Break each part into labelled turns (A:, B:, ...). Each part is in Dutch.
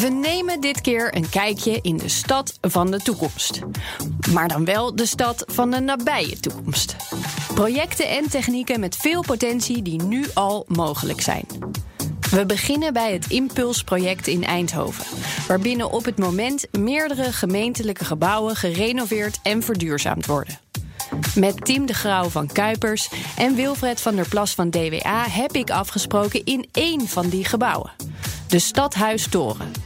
A: We nemen dit keer een kijkje in de stad van de toekomst. Maar dan wel de stad van de nabije toekomst. Projecten en technieken met veel potentie die nu al mogelijk zijn. We beginnen bij het Impulsproject in Eindhoven, waarbinnen op het moment meerdere gemeentelijke gebouwen gerenoveerd en verduurzaamd worden. Met Tim de Grauw van Kuipers en Wilfred van der Plas van DWA heb ik afgesproken in één van die gebouwen, de Stadhuistoren.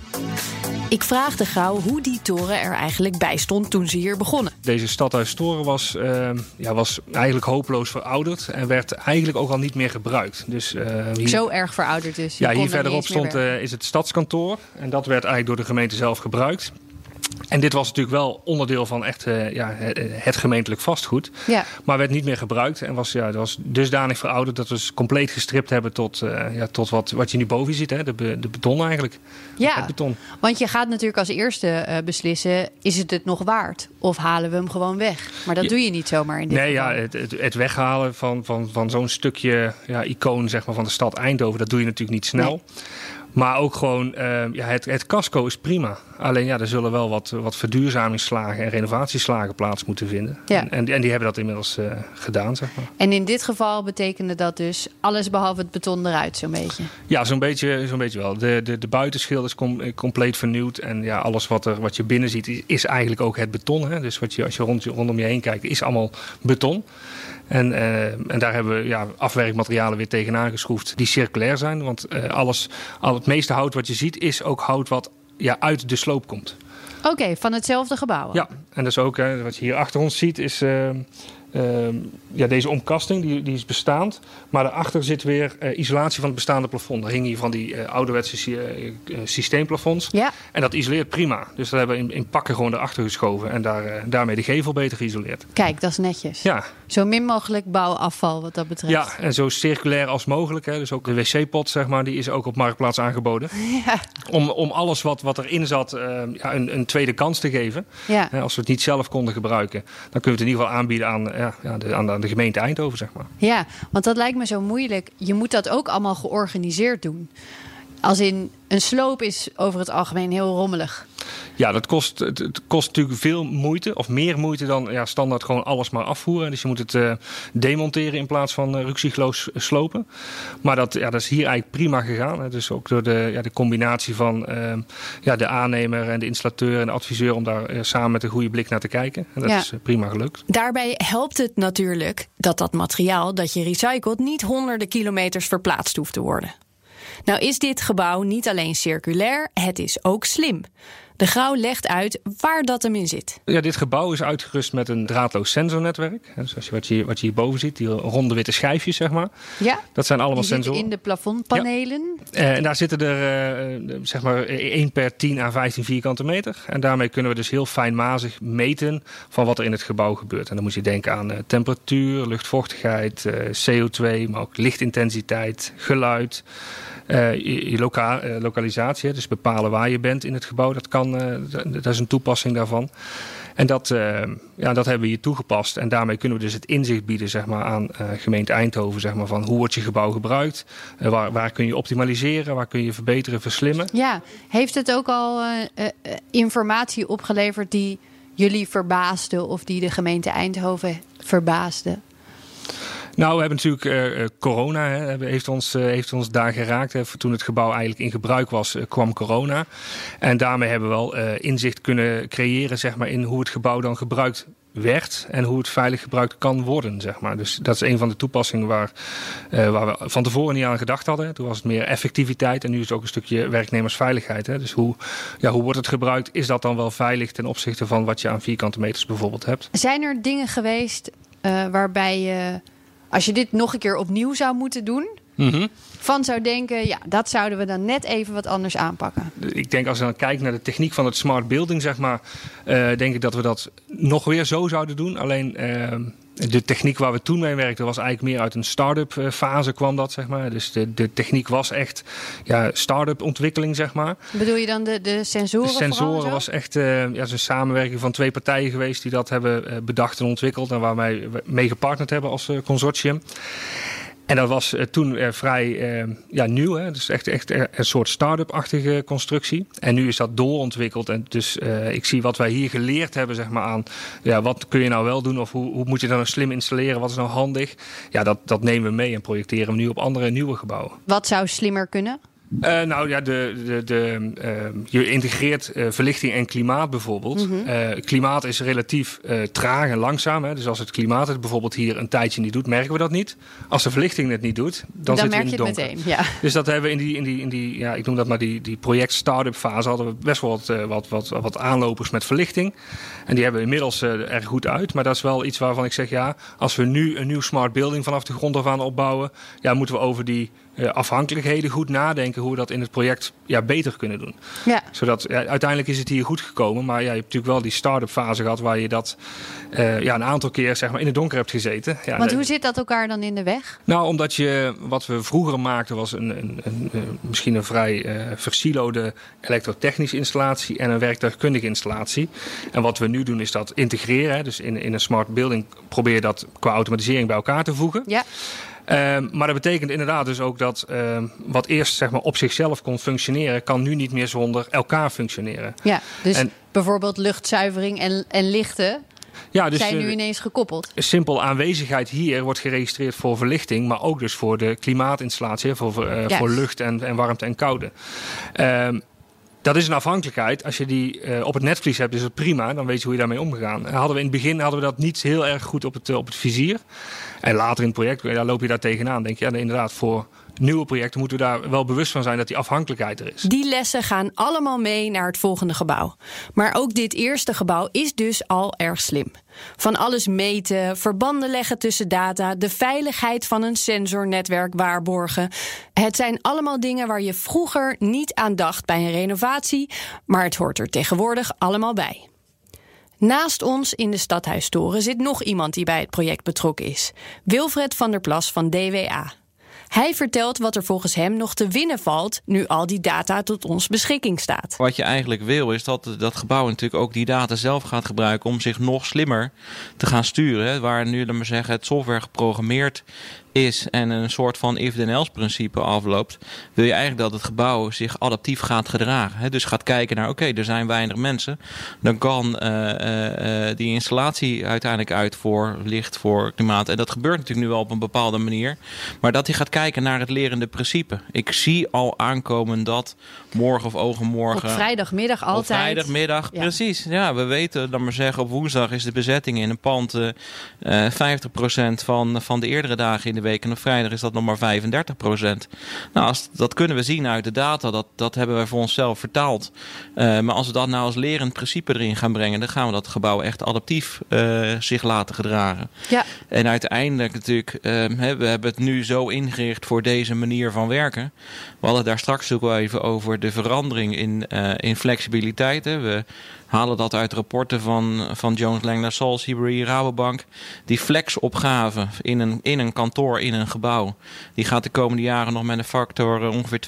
A: Ik vraag de Grauw hoe die toren er eigenlijk bij stond toen ze hier begonnen.
B: Deze stadhuistoren was, uh, ja, was eigenlijk hopeloos verouderd en werd eigenlijk ook al niet meer gebruikt.
A: Dus, uh, hier, Zo erg verouderd dus?
B: Ja, hier verderop stond uh, is het stadskantoor en dat werd eigenlijk door de gemeente zelf gebruikt. En dit was natuurlijk wel onderdeel van echt uh, ja, het gemeentelijk vastgoed. Ja. Maar werd niet meer gebruikt en was, ja, was dusdanig verouderd dat we het compleet gestript hebben tot, uh, ja, tot wat, wat je nu boven ziet. Hè? De, de beton eigenlijk.
A: Ja, beton. want je gaat natuurlijk als eerste uh, beslissen: is het het nog waard? Of halen we hem gewoon weg? Maar dat doe je niet zomaar in dit
B: Nee,
A: geval.
B: ja, het, het, het, weghalen van, van, van zo'n stukje ja, icoon zeg maar, van de stad Eindhoven, dat doe je natuurlijk niet snel. Nee. Maar ook gewoon, uh, ja, het, het casco is prima. Alleen ja, er zullen wel wat, wat verduurzamingsslagen en renovatieslagen plaats moeten vinden. Ja. En, en, en, die hebben dat inmiddels uh, gedaan, zeg maar.
A: En in dit geval betekende dat dus alles behalve het beton eruit, zo'n beetje?
B: Ja, zo'n beetje, zo'n beetje wel. De, de, de buitenschil is com, compleet vernieuwd. En ja, alles wat, er, wat je binnen ziet is, is eigenlijk ook het beton. Hè? Dus wat je, als je rond, rondom je heen kijkt, is allemaal beton. En, uh, en daar hebben we ja, afwerkmaterialen weer tegenaan geschroefd die circulair zijn. Want uh, alles, al het meeste hout wat je ziet is ook hout wat ja, uit de sloop komt.
A: Oké, okay, van hetzelfde gebouw?
B: Ja, en dat is ook wat je hier achter ons ziet is... Uh, ja, deze omkasting die, die is bestaand. Maar daarachter zit weer uh, isolatie van het bestaande plafond. Daar hingen hier van die uh, ouderwetse systeemplafonds. Ja. En dat isoleert prima. Dus dat hebben we in, in pakken gewoon erachter geschoven. En daar, daarmee de gevel beter geïsoleerd.
A: Kijk, dat is netjes.
B: Ja.
A: Zo min mogelijk bouwafval wat dat betreft.
B: Ja, en zo circulair als mogelijk. Hè. Dus ook de wc-pot, zeg maar, die is ook op Marktplaats aangeboden.
A: Ja.
B: Om, om alles wat, wat erin zat ja, een, een tweede kans te geven.
A: Ja.
B: als we het niet zelf konden gebruiken, dan kunnen we het in ieder geval aanbieden aan ja, ja, de, aan, de gemeente Eindhoven, zeg maar.
A: Ja, want dat lijkt me zo moeilijk. Je moet dat ook allemaal georganiseerd doen. Als in een sloop is over het algemeen heel rommelig.
B: Ja, dat kost, het, het, kost natuurlijk veel moeite, of meer moeite dan ja, standaard gewoon alles maar afvoeren. Dus je moet het uh, demonteren in plaats van uh, ruksigloos slopen. Maar dat, ja, dat is hier eigenlijk prima gegaan. Hè. Dus ook door de, ja, de combinatie van uh, ja, de aannemer en de installateur en de adviseur om daar samen met een goede blik naar te kijken. En dat ja. is prima gelukt.
A: Daarbij helpt het natuurlijk dat dat materiaal dat je recycelt niet honderden kilometers verplaatst hoeft te worden. Nou is dit gebouw niet alleen circulair, het is ook slim. De Grauw legt uit waar dat hem in zit.
B: Ja, dit gebouw is uitgerust met een draadloos sensornetwerk. Zoals wat je, wat je hierboven ziet, die ronde witte schijfjes, zeg maar.
A: Ja,
B: dat zijn allemaal
A: die
B: sensoren.
A: in de plafondpanelen.
B: Ja. Uh, en daar zitten er uh, zeg maar 1 per 10 à 15 vierkante meter. En daarmee kunnen we dus heel fijnmazig meten van wat er in het gebouw gebeurt. En dan moet je denken aan uh, temperatuur, luchtvochtigheid, CO2, maar ook lichtintensiteit, geluid. Uh, je, uh, lokalisatie, dus bepalen waar je bent in het gebouw, dat kan, uh, dat is een toepassing daarvan. En dat, ja, dat hebben we hier toegepast. En daarmee kunnen we dus het inzicht bieden zeg maar, aan gemeente Eindhoven. Zeg maar, van hoe wordt je gebouw gebruikt? waar, waar kun je optimaliseren? Waar kun je verbeteren, verslimmen?
A: Ja, heeft het ook al informatie opgeleverd die jullie verbaasde of die de gemeente Eindhoven verbaasde?
B: Nou, we hebben natuurlijk uh, corona, hè, heeft, ons, uh, heeft ons daar geraakt. Hè. Toen het gebouw eigenlijk in gebruik was, kwam corona. En daarmee hebben we wel inzicht kunnen creëren zeg maar, in hoe het gebouw dan gebruikt werd en hoe het veilig gebruikt kan worden. Zeg maar. Dus dat is een van de toepassingen waar, waar we van tevoren niet aan gedacht hadden. Toen was het meer effectiviteit en nu is het ook een stukje werknemersveiligheid. Hè. Dus hoe, ja, hoe wordt het gebruikt? Is dat dan wel veilig ten opzichte van wat je aan vierkante meters bijvoorbeeld hebt?
A: Zijn er dingen geweest waarbij je als je dit nog een keer opnieuw zou moeten doen, mhm. van zou denken, ja, dat zouden we dan net even wat anders aanpakken?
B: Ik denk als je dan kijkt naar de techniek van het smart building, zeg maar, uh, denk ik dat we dat nog weer zo zouden doen. Alleen uh, de techniek waar we toen mee werkten was eigenlijk meer uit een start-up eh, fase kwam dat, zeg maar. Dus de, de techniek was echt ja, start-up ontwikkeling, zeg maar.
A: Bedoel je dan de, de sensoren? De
B: sensoren was echt uh, ja, een samenwerking van twee partijen geweest die dat hebben uh, bedacht en ontwikkeld en waarmee we mee gepartnerd hebben als consortium. En dat was eh, toen uh, vrij uh, ja, nieuw. Hè? Dus echt, echt een soort start-up-achtige constructie. En nu is dat doorontwikkeld. En dus ik zie wat wij hier geleerd hebben zeg maar, aan ja, wat kun je nou wel doen of hoe, hoe moet je dat nou slim installeren, wat is nou handig. Ja, dat, dat nemen we mee en projecteren we nu op andere nieuwe gebouwen.
A: Wat zou slimmer kunnen?
B: Uh, nou ja, de, de, de, uh, je integreert uh, verlichting en klimaat bijvoorbeeld. Mm -hmm. klimaat is relatief traag en langzaam. Hè? Dus als het klimaat het bijvoorbeeld hier een tijdje niet doet, merken we dat niet. Als de verlichting het niet doet, dan, dan zitten we in het donker.
A: Meteen, ja.
B: Dus dat hebben we in die, in die, in die ja, ik noem dat maar die, die project start-up fase, hadden we best wel wat, wat, wat, wat aanlopers met verlichting. En die hebben we inmiddels erg goed uit. Maar dat is wel iets waarvan ik zeg, ja, als we nu een nieuw smart building vanaf de grond af aan opbouwen, ja, moeten we over die uh, afhankelijkheden goed nadenken hoe we dat in het project ja, beter kunnen doen. Ja. Zodat ja, uiteindelijk is het hier goed gekomen, maar ja, je hebt natuurlijk wel die start-up fase gehad waar je dat uh, ja, een aantal keer zeg maar, in het donker hebt gezeten. Ja,
A: Want hoe zit dat elkaar dan in de weg?
B: Nou, omdat je wat we vroeger maakten was een, een, een, een misschien een vrij uh, versilode elektrotechnische installatie en een werktuigkundige installatie. En wat we nu doen is dat integreren. Hè, dus in, in een smart building probeer je dat qua automatisering bij elkaar te voegen. Ja. Um, maar dat betekent inderdaad dus ook dat um, wat eerst zeg maar, op zichzelf kon functioneren, kan nu niet meer zonder elkaar functioneren.
A: Ja, dus en, bijvoorbeeld luchtzuivering en, en lichten. Ja, dus, zijn nu eh, ineens gekoppeld.
B: Simpel aanwezigheid hier wordt geregistreerd voor verlichting, maar ook dus voor de klimaatinstallatie, voor, uh, voor lucht en, en warmte en koude. Um, dat is een afhankelijkheid. Als je die uh, op het netvlies hebt, is het prima. Dan weet je hoe je daarmee omgegaan. Hadden we in het begin hadden we dat niet heel erg goed op het, op het vizier. En later in het project, daar loop je daar tegenaan. Denk je, ja, inderdaad, voor nieuwe projecten moeten we daar wel bewust van zijn dat die afhankelijkheid er is.
A: Die lessen gaan allemaal mee naar het volgende gebouw. Maar ook dit eerste gebouw is dus al erg slim. Van alles meten, verbanden leggen tussen data, de veiligheid van een sensornetwerk waarborgen. Het zijn allemaal dingen waar je vroeger niet aan dacht bij een renovatie, maar het hoort er tegenwoordig allemaal bij. Naast ons in de stadhuistoren zit nog iemand die bij het project betrokken is: Wilfred van der Plas van DWA. Hij vertelt wat er volgens hem nog te winnen valt nu al die data tot ons beschikking staat.
C: Wat je eigenlijk wil is dat dat gebouw natuurlijk ook die data zelf gaat gebruiken om zich nog slimmer te gaan sturen. Waar nu, laten we zeggen, het software geprogrammeerd is en een soort van if then else principe afloopt, wil je eigenlijk dat het gebouw zich adaptief gaat gedragen. Hè? Dus gaat kijken naar oké, er zijn weinig mensen. Dan kan uh, uh, die installatie uiteindelijk uit voor licht, voor klimaat. En dat gebeurt natuurlijk nu wel op een bepaalde manier. Maar dat hij gaat kijken naar het lerende principe. Ik zie al aankomen dat morgen of overmorgen.
A: Op vrijdagmiddag altijd.
C: Op vrijdagmiddag, precies. Ja, we weten, dan maar zeggen, op woensdag is de bezetting in een pand uh, 50% van, van de eerdere dagen in de week. En op vrijdag is dat nog maar 35 procent. Nou, als, dat kunnen we zien uit de data. Dat, dat hebben wij voor onszelf vertaald. Uh, maar als we dat nou als lerend principe erin gaan brengen, dan gaan we dat gebouw echt adaptief uh, zich laten gedragen. Ja. En uiteindelijk natuurlijk, uh, we hebben het nu zo ingericht voor deze manier van werken. We hadden daar straks ook wel even over de verandering in, in flexibiliteit. Hè. We halen dat uit rapporten van, van Jones Lang LaSalle, Hibree, Rabobank. Die flexopgave in een, in een kantoor, in een gebouw, die gaat de komende jaren nog met een factor eh, ongeveer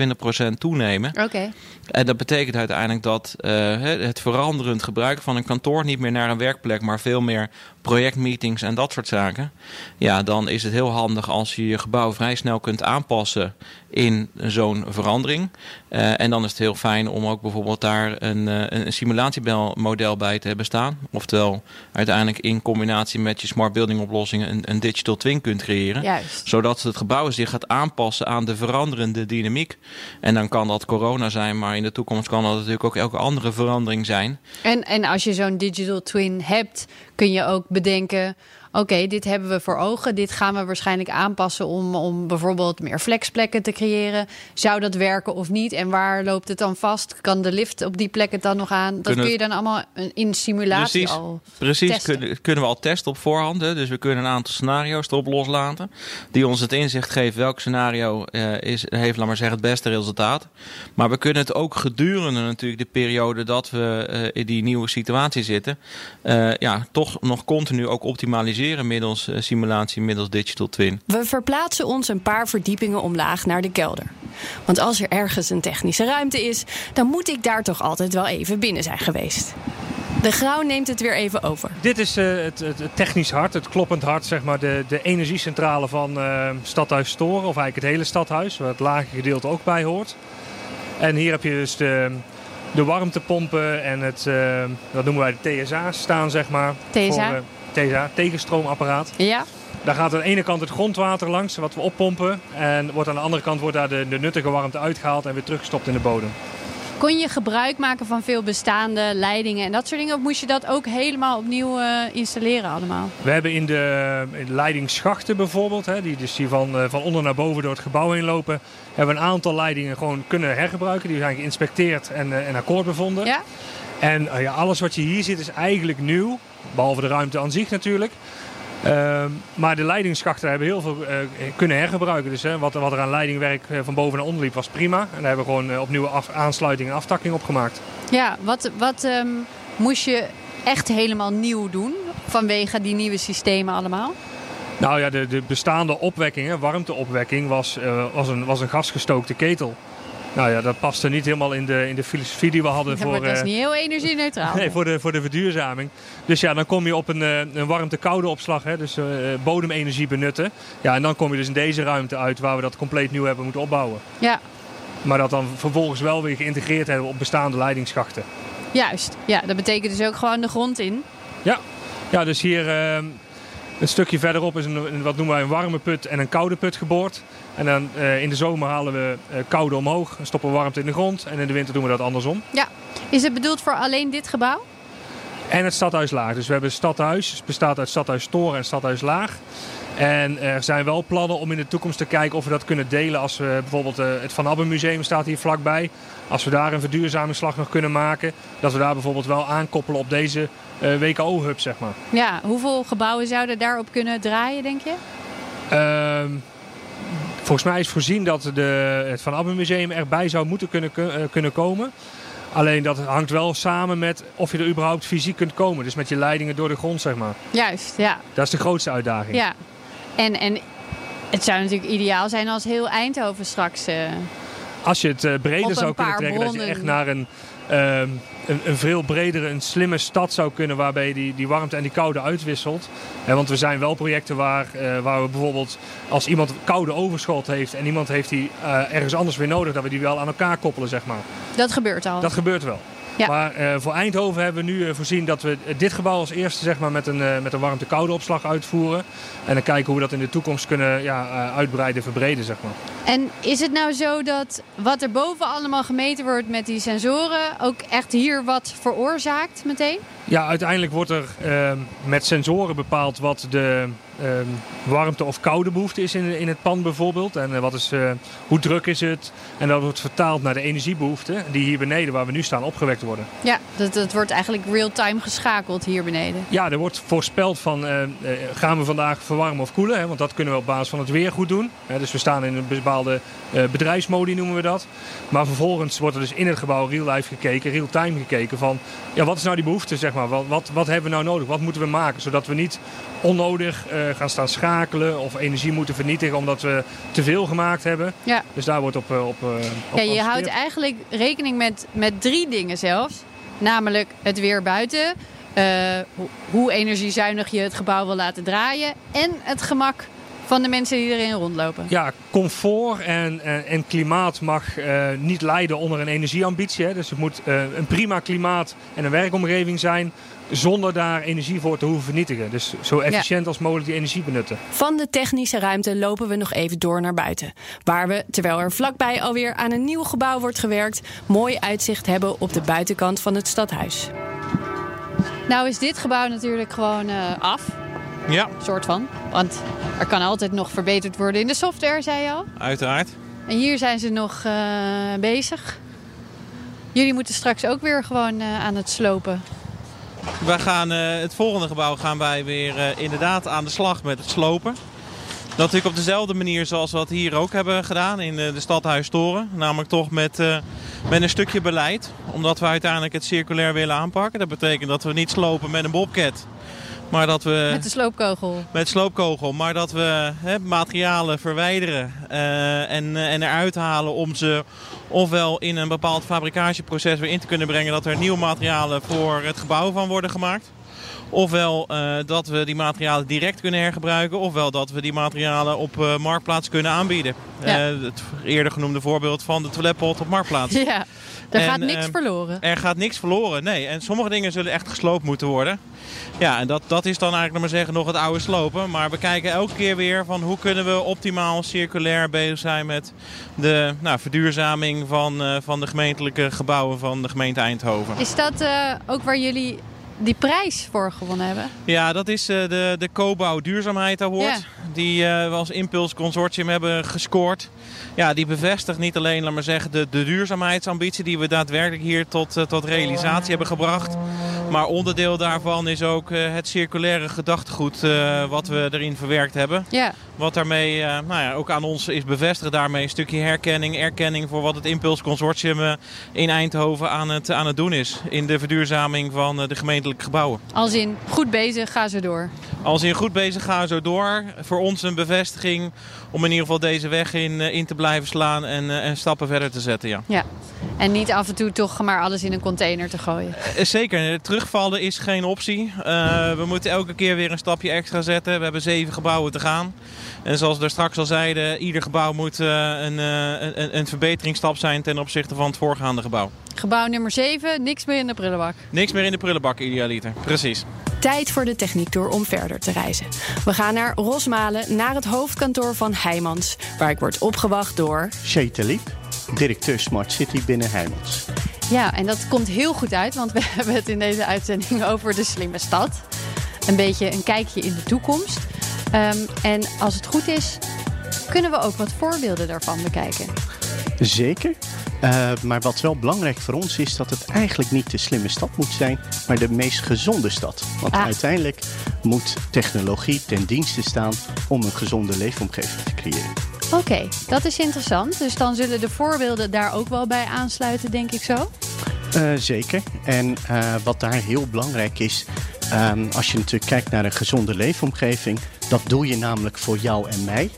C: 20% toenemen. Oké. En dat betekent uiteindelijk dat uh, het veranderend gebruik van een kantoor niet meer naar een werkplek, maar veel meer projectmeetings en dat soort zaken. Ja, dan is het heel handig als je je gebouw vrij snel kunt aanpassen in zo'n verandering. Uh, en dan is het heel fijn om ook bijvoorbeeld daar een, uh, een simulatiemodel bij te hebben staan. Oftewel uiteindelijk in combinatie met je smart building oplossingen een, een digital twin kunt creëren. Juist. Zodat het gebouw zich gaat aanpassen aan de veranderende dynamiek. En dan kan dat corona zijn, maar in de toekomst kan dat natuurlijk ook elke andere verandering zijn.
A: En, en als je zo'n digital twin hebt,
D: kun je ook bedenken oké, dit hebben we voor ogen. Dit gaan we waarschijnlijk aanpassen om, om bijvoorbeeld meer flexplekken te creëren. Zou dat werken of niet? En waar loopt het dan vast? Kan de lift op die plek het dan nog aan? Dat
C: Kunnen-
D: kun je dan allemaal in simulatie
C: Precies,
D: al
C: precies
D: testen.
C: kunnen, kunnen we al testen op voorhand. Hè? Dus we kunnen een aantal scenario's erop loslaten. Die ons het inzicht geven welk scenario eh, is, heeft, laat maar zeggen, het beste resultaat. Maar we kunnen het ook gedurende natuurlijk de periode dat we eh, in die nieuwe situatie zitten. eh, ja, toch nog continu ook optimaliseren middels eh, simulatie, middels digital twin.
A: We verplaatsen ons een paar verdiepingen omlaag naar de kelder. Want als er ergens een technische ruimte is, dan moet ik daar toch altijd wel even binnen zijn geweest. De grauw neemt het weer even over.
B: Dit is eh, het, het, technisch hart, het kloppend hart, zeg maar, de, de energiecentrale van eh, Stadhuis Storen. Of eigenlijk het hele stadhuis, waar het lage gedeelte ook bij hoort. En hier heb je dus de, de warmtepompen en het, eh, dat noemen wij de TSA's staan, zeg maar.
D: TSA?
B: Voor, TSA, tegenstroomapparaat.
D: Ja,
B: Daar gaat aan de ene kant het grondwater langs, wat we oppompen. En wordt aan de andere kant wordt daar de, de nuttige warmte uitgehaald en weer teruggestopt in de bodem.
D: Kon je gebruik maken van veel bestaande leidingen en dat soort dingen? Of moest je dat ook helemaal opnieuw eh, installeren allemaal?
B: We hebben in de, in de leidingsschachten bijvoorbeeld, hè, die, dus die van, eh, van onder naar boven door het gebouw heen lopen, hebben we een aantal leidingen gewoon kunnen hergebruiken. Die zijn geïnspecteerd en, eh, en akkoord bevonden.
D: Ja?
B: En eh, ja, alles wat je hier ziet is eigenlijk nieuw, behalve de ruimte aan zich natuurlijk. Ehm, maar de leidingsschachten hebben heel veel eh, kunnen hergebruiken. Dus hè, wat, wat er aan leidingwerk eh, van boven naar onder liep was prima. En daar hebben we gewoon eh, opnieuw af, aansluiting en aftakking op gemaakt.
D: Ja, wat, wat ehm, moest je echt helemaal nieuw doen vanwege die nieuwe systemen allemaal?
B: Nou ja, de, de bestaande opwekking, warmteopwekking, was, was, een, was een gasgestookte ketel. Nou ja, dat paste niet helemaal in de, in de filosofie die we hadden
D: Ja,
B: voor,
D: maar dat is
B: eh,
D: niet heel energie-neutraal.
B: nee, voor, de, voor de verduurzaming. Dus ja, dan kom je op een, eh, een warmte-koude opslag, hè, dus eh, bodemenergie benutten. Ja, en dan kom je dus in deze ruimte uit waar we dat compleet nieuw hebben moeten opbouwen.
D: Ja,
B: Maar dat dan vervolgens wel weer geïntegreerd hebben op bestaande leidingsschachten.
D: juist. Ja, dat betekent dus ook gewoon de grond in.
B: Ja, ja dus hier eh, een stukje verderop is een, wat noemen wij een warme put en een koude put geboord. En dan eh, in de zomer halen we eh, koude omhoog en stoppen warmte in de grond. En in de winter doen we dat andersom.
D: Ja. Is het bedoeld voor alleen dit gebouw?
B: En het stadhuis laag. Dus we hebben het stadhuis. Het bestaat uit stadhuis toren en stadhuis laag. En er zijn wel plannen om in de toekomst te kijken of we dat kunnen delen. Als we bijvoorbeeld eh, het Van Abben Museum staat hier vlakbij. Als we daar een verduurzamingsslag nog kunnen maken. Dat we daar bijvoorbeeld wel aankoppelen op deze eh, WKO-hub, zeg maar.
D: Ja, hoeveel gebouwen zouden daarop kunnen draaien, denk je?
B: Ehm, volgens mij is voorzien dat de, het Van Abben Museum erbij zou moeten kunnen, kun- eh, kunnen komen. Alleen dat hangt wel samen met of je er überhaupt fysiek kunt komen. Dus met je leidingen door de grond, zeg maar.
D: Juist, ja.
B: Dat is de grootste uitdaging.
D: ja. En, en het zou natuurlijk ideaal zijn als heel Eindhoven straks... eh,
B: Als je het eh, breder zou kunnen trekken, dat je
D: bronnen.
B: echt naar een, ehm, een, een veel bredere, een slimme stad zou kunnen waarbij die, die warmte en die koude uitwisselt. Eh, want er zijn wel projecten waar, eh, waar we bijvoorbeeld als iemand koude overschot heeft en iemand heeft die eh, ergens anders weer nodig, dat we die wel aan elkaar koppelen, zeg maar.
D: dat gebeurt al.
B: Dat gebeurt wel.
D: Ja.
B: Maar eh, voor Eindhoven hebben we nu eh, voorzien dat we dit gebouw als eerste zeg maar, met een, eh, met een warmte-koude opslag uitvoeren. En dan kijken hoe we dat in de toekomst kunnen ja, uitbreiden, verbreden. Zeg maar.
D: En is het nou zo dat wat er boven allemaal gemeten wordt met die sensoren... ook echt hier wat veroorzaakt meteen?
B: Ja, uiteindelijk wordt er ehm, met sensoren bepaald wat de ehm, warmte- of koude behoefte is in, in het pand bijvoorbeeld. En eh, wat is, eh, hoe druk is het? En dat wordt vertaald naar de energiebehoeften die hier beneden, waar we nu staan, opgewekt worden.
D: Ja, dat, dat wordt eigenlijk real-time geschakeld hier beneden.
B: Ja, er wordt voorspeld van eh, gaan we vandaag verwarmen of koelen. Hè? Want dat kunnen we op basis van het weer goed doen. Hè? Dus we staan in een bepaalde bedrijfsmodi noemen we dat. Maar vervolgens wordt er dus in het gebouw real-life gekeken, real-time gekeken van ja, wat is nou die behoefte zeg maar. Wat, wat, wat hebben we nou nodig? Wat moeten we maken? Zodat we niet onnodig eh, gaan staan schakelen of energie moeten vernietigen omdat we te veel gemaakt hebben.
D: Ja.
B: Dus daar wordt op, eh, op, eh, op
D: Ja, je houdt eigenlijk rekening met, met drie dingen zelfs. Namelijk het weer buiten, ho- hoe energiezuinig je het gebouw wil laten draaien... en het gemak van de mensen die erin rondlopen.
B: Ja, comfort en, en, en klimaat mag eh, niet lijden onder een energieambitie. Hè. Dus het moet eh, een prima klimaat en een werkomgeving zijn... zonder daar energie voor te hoeven vernietigen. Dus zo efficiënt als mogelijk die energie benutten.
A: Van de technische ruimte lopen we nog even door naar buiten. Waar we, terwijl er vlakbij alweer aan een nieuw gebouw wordt gewerkt, mooi uitzicht hebben op de buitenkant van het stadhuis.
D: Nou is dit gebouw natuurlijk gewoon eh, af,
C: Ja,
D: soort van. Want er kan altijd nog verbeterd worden in de software, zei je al.
C: uiteraard.
D: En hier zijn ze nog eh, bezig. Jullie moeten straks ook weer gewoon eh, aan het slopen.
C: Wij gaan, eh, het volgende gebouw gaan wij weer inderdaad aan de slag met het slopen. Dat natuurlijk op dezelfde manier zoals we dat hier ook hebben gedaan in de stadhuistoren. Namelijk toch met, met een stukje beleid. Omdat we uiteindelijk het circulair willen aanpakken. Dat betekent dat we niet slopen met een bobcat. Maar dat we
D: Met de sloopkogel.
C: met sloopkogel, maar dat we hè, materialen verwijderen eh, en, eh, en eruit halen om ze ofwel in een bepaald fabricatieproces weer in te kunnen brengen dat er nieuwe materialen voor het gebouw van worden gemaakt. Ofwel eh, dat we die materialen direct kunnen hergebruiken, ofwel dat we die materialen op eh, Marktplaats kunnen aanbieden.
D: Ja.
C: Eh, het eerder genoemde voorbeeld van de toiletpot op Marktplaats.
D: Ja, er
C: En,
D: gaat niks verloren.
C: Er gaat niks verloren, nee. En sommige dingen zullen echt gesloopt moeten worden. Ja, en dat, dat is dan eigenlijk nog maar zeggen nog het oude slopen. Maar we kijken elke keer weer van hoe kunnen we optimaal circulair bezig zijn met de nou, verduurzaming van, van de gemeentelijke gebouwen van de gemeente Eindhoven.
D: Is dat ook waar jullie die prijs voor gewonnen hebben?
C: Ja, dat is eh, de, de Cobouw Duurzaamheid Award.
D: Ja.
C: Die eh, we als Impuls Consortium hebben gescoord. Ja, die bevestigt niet alleen, laat maar zeggen, de, de duurzaamheidsambitie die we daadwerkelijk hier tot, eh, tot realisatie hebben gebracht. Maar onderdeel daarvan is ook eh, het circulaire gedachtegoed eh, wat we erin verwerkt hebben.
D: Ja,
C: Wat daarmee eh, nou ja, ook aan ons is bevestigd. Daarmee een stukje herkenning, erkenning voor wat het Impuls Consortium in Eindhoven aan het, aan het doen is. In de verduurzaming van de gemeentelijke gebouwen.
D: als in goed bezig, ga zo door.
C: Als je goed bezig gaat, zo door. Voor ons een bevestiging om in ieder geval deze weg in, in te blijven slaan en, en stappen verder te zetten. Ja.
D: Ja. En niet af en toe toch maar alles in een container te gooien.
C: Eh, Zeker, terugvallen is geen optie. Eh, we moeten elke keer weer een stapje extra zetten. We hebben zeven gebouwen te gaan. En zoals we daar straks al zeiden, ieder gebouw moet eh, een, eh, een, een verbeteringsstap zijn ten opzichte van het voorgaande gebouw.
D: Gebouw nummer 7, niks meer in de prullenbak.
C: Niks meer in de prullenbak idealiter. Precies.
A: Tijd voor de techniektour om verder te reizen. We gaan naar Rosmalen, naar het hoofdkantoor van Heijmans, waar ik word opgewacht door.
E: Shay Talib, directeur Smart City binnen Heijmans.
D: Ja, en dat komt heel goed uit, want we hebben het in deze uitzending over de slimme stad. Een beetje een kijkje in de toekomst. Ehm, en als het goed is, kunnen we ook wat voorbeelden daarvan bekijken.
E: Zeker. Eh, maar wat wel belangrijk voor ons is dat het eigenlijk niet de slimme stad moet zijn, maar de meest gezonde stad. Want
D: Ah.
E: uiteindelijk moet technologie ten dienste staan om een gezonde leefomgeving te creëren.
D: Oké, dat is interessant. Dus dan zullen de voorbeelden daar ook wel bij aansluiten, denk ik zo.
E: Eh, zeker. En eh, wat daar heel belangrijk is, ehm, als je natuurlijk kijkt naar een gezonde leefomgeving, dat doe je namelijk voor jou en mij.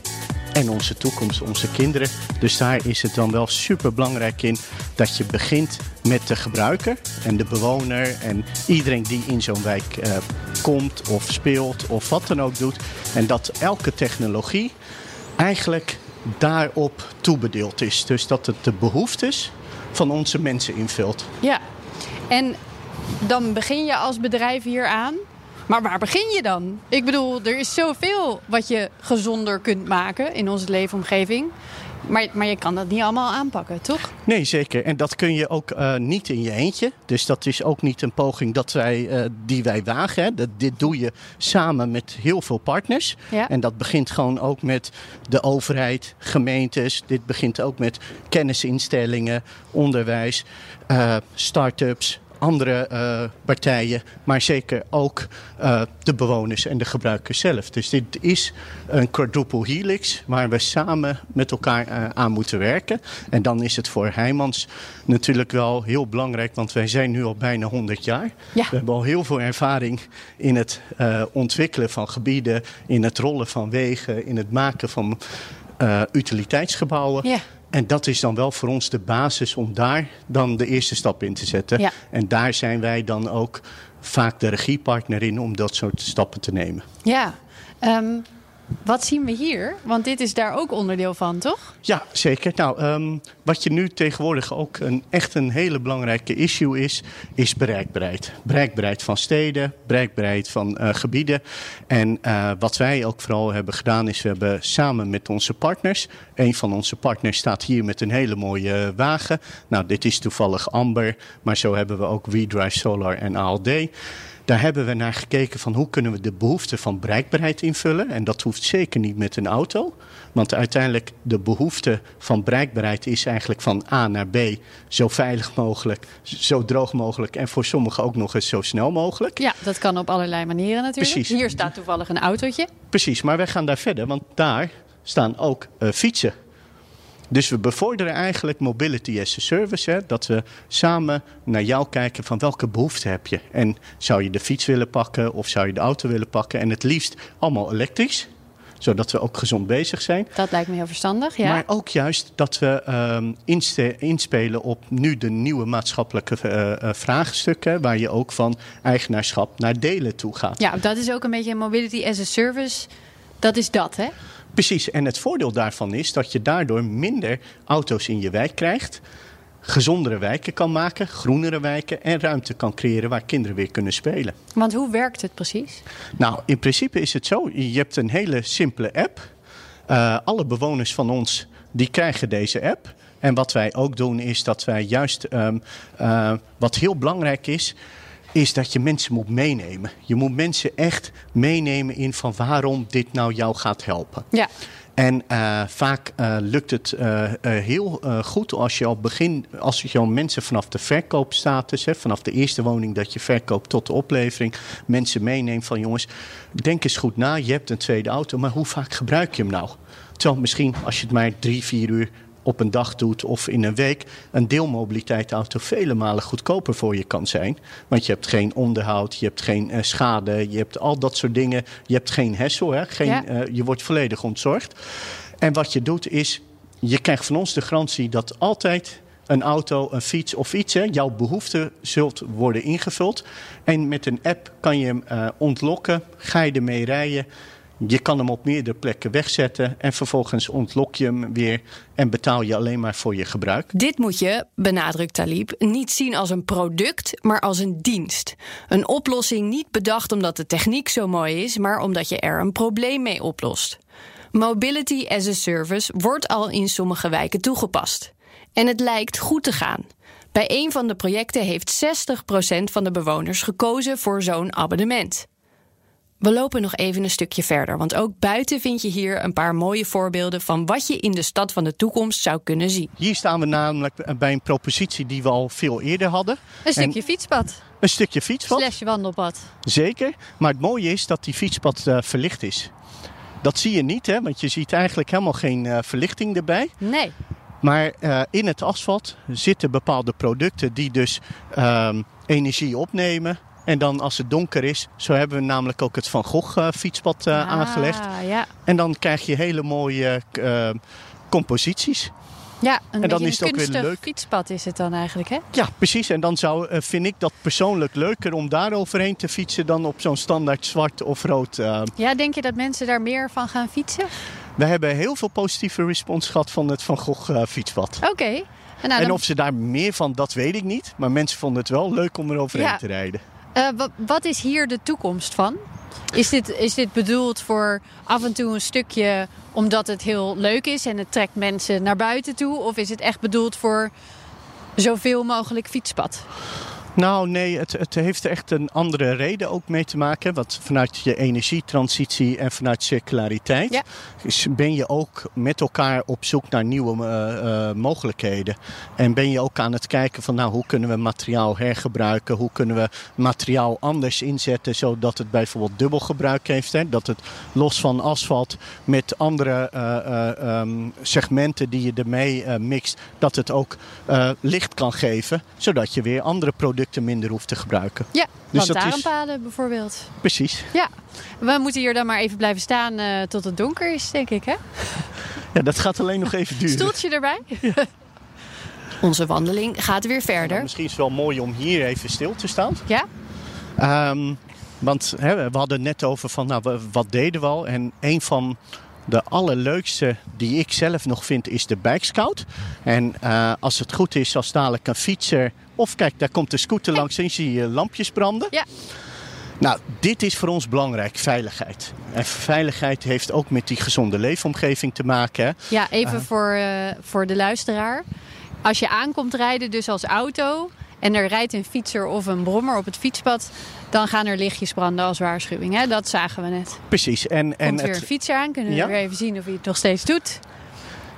E: En onze toekomst, onze kinderen. Dus daar is het dan wel super belangrijk in dat je begint met de gebruiker en de bewoner en iedereen die in zo'n wijk eh, komt of speelt of wat dan ook doet. En dat elke technologie eigenlijk daarop toebedeeld is. Dus dat het de behoeftes van onze mensen invult.
D: Ja, en dan begin je als bedrijf hier aan. Maar waar begin je dan? Ik bedoel, er is zoveel wat je gezonder kunt maken in onze leefomgeving. Maar, maar je kan dat niet allemaal aanpakken, toch?
E: Nee, zeker. En dat kun je ook eh, niet in je eentje. Dus dat is ook niet een poging dat wij, eh, die wij wagen. Hè. Dat, dit doe je samen met heel veel partners.
D: Ja.
E: En dat begint gewoon ook met de overheid, gemeentes. Dit begint ook met kennisinstellingen, onderwijs, eh start-ups, andere eh, partijen. Maar zeker ook eh, de bewoners en de gebruikers zelf. Dus dit is een quadruple helix waar we samen met elkaar eh, aan moeten werken. En dan is het voor Heijmans natuurlijk wel heel belangrijk, want wij zijn nu al bijna 100 jaar.
D: Ja.
E: We hebben al heel veel ervaring in het ontwikkelen van gebieden, in het rollen van wegen, in het maken van utiliteitsgebouwen.
D: Ja.
E: En dat is dan wel voor ons de basis om daar dan de eerste stap in te zetten.
D: Ja.
E: En daar zijn wij dan ook vaak de regiepartner in om dat soort stappen te nemen.
D: Ja. Ehm, wat zien we hier? Want dit is daar ook onderdeel van, toch?
E: Ja, zeker. Nou, ehm, wat je nu tegenwoordig ook een, echt een hele belangrijke issue is, is bereikbaarheid. Bereikbaarheid van steden, bereikbaarheid van eh, gebieden. En eh, wat wij ook vooral hebben gedaan is, we hebben samen met onze partners, een van onze partners staat hier met een hele mooie wagen. Nou, dit is toevallig Amber, maar zo hebben we ook WeDrive Solar en ALD. Daar hebben we naar gekeken van hoe kunnen we de behoefte van bereikbaarheid invullen. En dat hoeft zeker niet met een auto. Want uiteindelijk de behoefte van bereikbaarheid is eigenlijk van A naar B zo veilig mogelijk, zo droog mogelijk en voor sommigen ook nog eens zo snel mogelijk.
D: Ja, dat kan op allerlei manieren natuurlijk.
E: Precies.
D: Hier staat toevallig een autootje.
E: Precies, maar wij gaan daar verder, want daar staan ook uh, fietsen. Dus we bevorderen eigenlijk mobility as a service. Hè, dat we samen naar jou kijken van welke behoefte heb je. En zou je de fiets willen pakken of zou je de auto willen pakken. En het liefst allemaal elektrisch zodat we ook gezond bezig zijn.
D: Dat lijkt me heel verstandig, ja.
E: Maar ook juist dat we um, inspelen op nu de nieuwe maatschappelijke uh, vraagstukken... waar je ook van eigenaarschap naar delen toe gaat.
D: Ja, dat is ook een beetje mobility as a service. Dat is dat, hè?
E: Precies, en het voordeel daarvan is dat je daardoor minder auto's in je wijk krijgt gezondere wijken kan maken, groenere wijken en ruimte kan creëren waar kinderen weer kunnen spelen.
D: Want hoe werkt het precies?
E: Nou, in principe is het zo: je hebt een hele simpele app. Uh, alle bewoners van ons die krijgen deze app. En wat wij ook doen is dat wij juist, um, uh, wat heel belangrijk is, is dat je mensen moet meenemen. Je moet mensen echt meenemen in van waarom dit nou jou gaat helpen.
D: Ja.
E: En uh, vaak uh, lukt het uh, heel goed als je al begin, als je al mensen vanaf de verkoopstatus, hè, vanaf de eerste woning dat je verkoopt tot de oplevering, mensen meeneemt van jongens, denk eens goed na, je hebt een tweede auto, maar hoe vaak gebruik je hem nou? Terwijl misschien als je het maar drie, vier uur op een dag doet of in een week, een deelmobiliteitsauto vele malen goedkoper voor je kan zijn. Want je hebt geen onderhoud, je hebt geen uh, schade, je hebt al dat soort dingen. Je hebt geen hessel, hè? Geen, ja. uh, je wordt volledig ontzorgd. En wat je doet is, je krijgt van ons de garantie dat altijd een auto, een fiets of iets, hè, jouw behoeften zult worden ingevuld. En met een app kan je hem uh, ontlokken, ga je ermee rijden. Je kan hem op meerdere plekken wegzetten en vervolgens ontlok je hem weer en betaal je alleen maar voor je gebruik.
A: Dit moet je, benadrukt Talib, niet zien als een product, maar als een dienst. Een oplossing niet bedacht omdat de techniek zo mooi is, maar omdat je er een probleem mee oplost. Mobility as a service wordt al in sommige wijken toegepast. En het lijkt goed te gaan. Bij een van de projecten heeft 60% van de bewoners gekozen voor zo'n abonnement. We lopen nog even een stukje verder, want ook buiten vind je hier een paar mooie voorbeelden van wat je in de stad van de toekomst zou kunnen zien.
E: Hier staan we namelijk bij een propositie die we al veel eerder hadden.
D: Een stukje en fietspad.
E: Een stukje fietspad.
D: Slash wandelpad.
E: Zeker, maar het mooie is dat die fietspad uh, verlicht is. Dat zie je niet, hè, want je ziet eigenlijk helemaal geen uh, verlichting erbij.
D: Nee.
E: Maar uh, in het asfalt zitten bepaalde producten die dus energie opnemen. En dan als het donker is, zo hebben we namelijk ook het Van Gogh uh, fietspad uh,
D: ah,
E: aangelegd.
D: Ja.
E: En dan krijg je hele mooie uh, composities.
D: Ja, een
E: en dan
D: is
E: het ook weer leuk.
D: fietspad is het dan eigenlijk, hè?
E: Ja, precies. En dan zou, vind ik dat persoonlijk leuker om daar overheen te fietsen dan op zo'n standaard zwart of rood.
D: Ja, denk je dat mensen daar meer van gaan fietsen?
E: We hebben heel veel positieve respons gehad van het Van Gogh fietspad.
D: Oké. Okay.
E: Nou, en of ze daar meer van, dat weet ik niet. Maar mensen vonden het wel leuk om er overheen
D: ja.
E: te rijden.
D: Wat, wat, is hier de toekomst van? Is dit, is dit bedoeld voor af en toe een stukje omdat het heel leuk is en het trekt mensen naar buiten toe? Of is het echt bedoeld voor zoveel mogelijk fietspad?
E: Nou, nee, het, het heeft echt een andere reden ook mee te maken. Want vanuit je energietransitie en vanuit circulariteit
D: ja.
E: ben je ook met elkaar op zoek naar nieuwe uh, uh, mogelijkheden. En ben je ook aan het kijken van nou, hoe kunnen we materiaal hergebruiken? Hoe kunnen we materiaal anders inzetten zodat het bijvoorbeeld dubbel gebruik heeft? Hè? Dat het los van asfalt met andere uh, um, segmenten die je ermee mixt, dat het ook licht kan geven. Zodat je weer andere producten minder hoeft te gebruiken.
D: Ja,
E: dus
D: lantaarnpalen is... bijvoorbeeld.
E: Precies.
D: Ja, we moeten hier dan maar even blijven staan uh, tot het donker is, denk ik, hè?
E: Ja, dat gaat alleen nog even duren.
D: Stoeltje erbij?
E: Ja.
A: Onze wandeling gaat weer verder.
E: Nou, misschien is het wel mooi om hier even stil te staan.
D: Ja?
E: Um, want hè, we hadden net over van, nou, wat deden we al? En een van de allerleukste die ik zelf nog vind is de Bike Scout. En uh, als het goed is, als dadelijk een fietser... Of kijk, daar komt de scooter langs en zie je lampjes branden.
D: Ja.
E: Nou, dit is voor ons belangrijk, veiligheid. En veiligheid heeft ook met die gezonde leefomgeving te maken. Hè?
D: Ja, even uh, voor, uh, voor de luisteraar. Als je aankomt rijden, dus als auto... en er rijdt een fietser of een brommer op het fietspad, dan gaan er lichtjes branden als waarschuwing. Hè? Dat zagen we net.
E: Precies. En, en
D: Komt weer
E: het,
D: een fietser aan, kunnen we
E: Ja?
D: weer even zien of hij het nog steeds doet.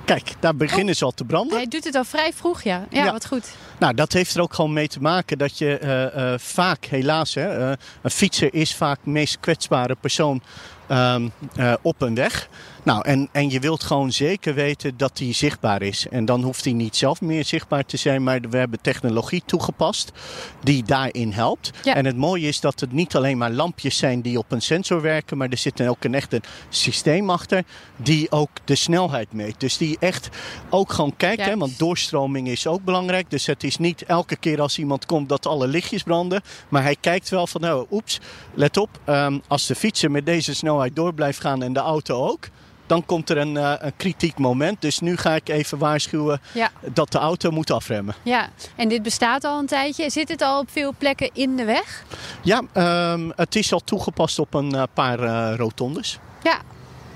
E: Kijk, daar beginnen ze al te branden.
D: Hij doet het al vrij vroeg, ja. Ja,
E: Ja.
D: wat goed.
E: Nou, dat heeft er ook gewoon mee te maken dat je eh, eh, vaak, helaas, hè, eh, een fietser is vaak de meest kwetsbare persoon ehm, eh, op een weg. Nou, en, en je wilt gewoon zeker weten dat hij zichtbaar is. En dan hoeft hij niet zelf meer zichtbaar te zijn, maar we hebben technologie toegepast die daarin helpt.
D: Ja.
E: En het mooie is dat het niet alleen maar lampjes zijn die op een sensor werken, maar er zit ook een echt een systeem achter die ook de snelheid meet. Dus die echt ook gewoon kijkt, hè, want doorstroming is ook belangrijk. Dus het is niet elke keer als iemand komt dat alle lichtjes branden. Maar hij kijkt wel van, nou, oeps, let op. ehm, als de fietser met deze snelheid door blijft gaan en de auto ook... dan komt er een, eh, een kritiek moment. Dus nu ga ik even waarschuwen
D: Ja.
E: dat de auto moet afremmen.
D: Ja, en dit bestaat al een tijdje. Zit het al op veel plekken in de weg?
E: Ja, ehm, het is al toegepast op een eh, paar eh, rotondes.
D: Ja.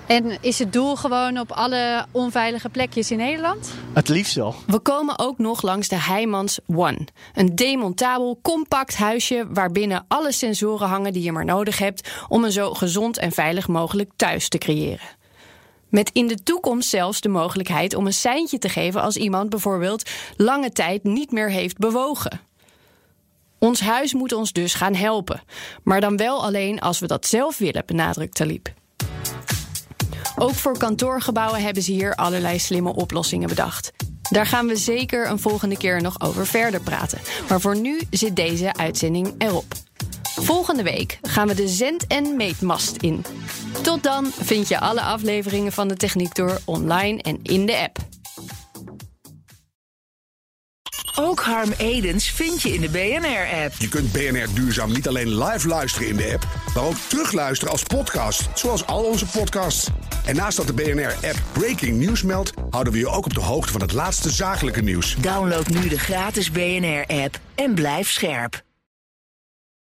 D: En is het doel gewoon op alle onveilige plekjes in Nederland?
E: Het liefst wel.
A: We komen ook nog langs de Heijmans One. Een demontabel, compact huisje waarbinnen alle sensoren hangen die je maar nodig hebt om een zo gezond en veilig mogelijk thuis te creëren. Met in de toekomst zelfs de mogelijkheid om een seintje te geven als iemand bijvoorbeeld lange tijd niet meer heeft bewogen. Ons huis moet ons dus gaan helpen, maar dan wel alleen als we dat zelf willen, benadrukt Talib. Ook voor kantoorgebouwen hebben ze hier allerlei slimme oplossingen bedacht. Daar gaan we zeker een volgende keer nog over verder praten. Maar voor nu zit deze uitzending erop. Volgende week gaan we de zend- en meetmast in. Tot dan vind je alle afleveringen van de Techniek Door online en in de app.
F: Ook Harm Edens vind je in de BNR-app.
G: Je kunt BNR Duurzaam niet alleen live luisteren in de app, maar ook terugluisteren als podcast, zoals al onze podcasts. En naast dat de BNR-app Breaking News meldt, houden we je ook op de hoogte van het laatste zakelijke nieuws.
F: Download nu de gratis BNR-app en blijf scherp.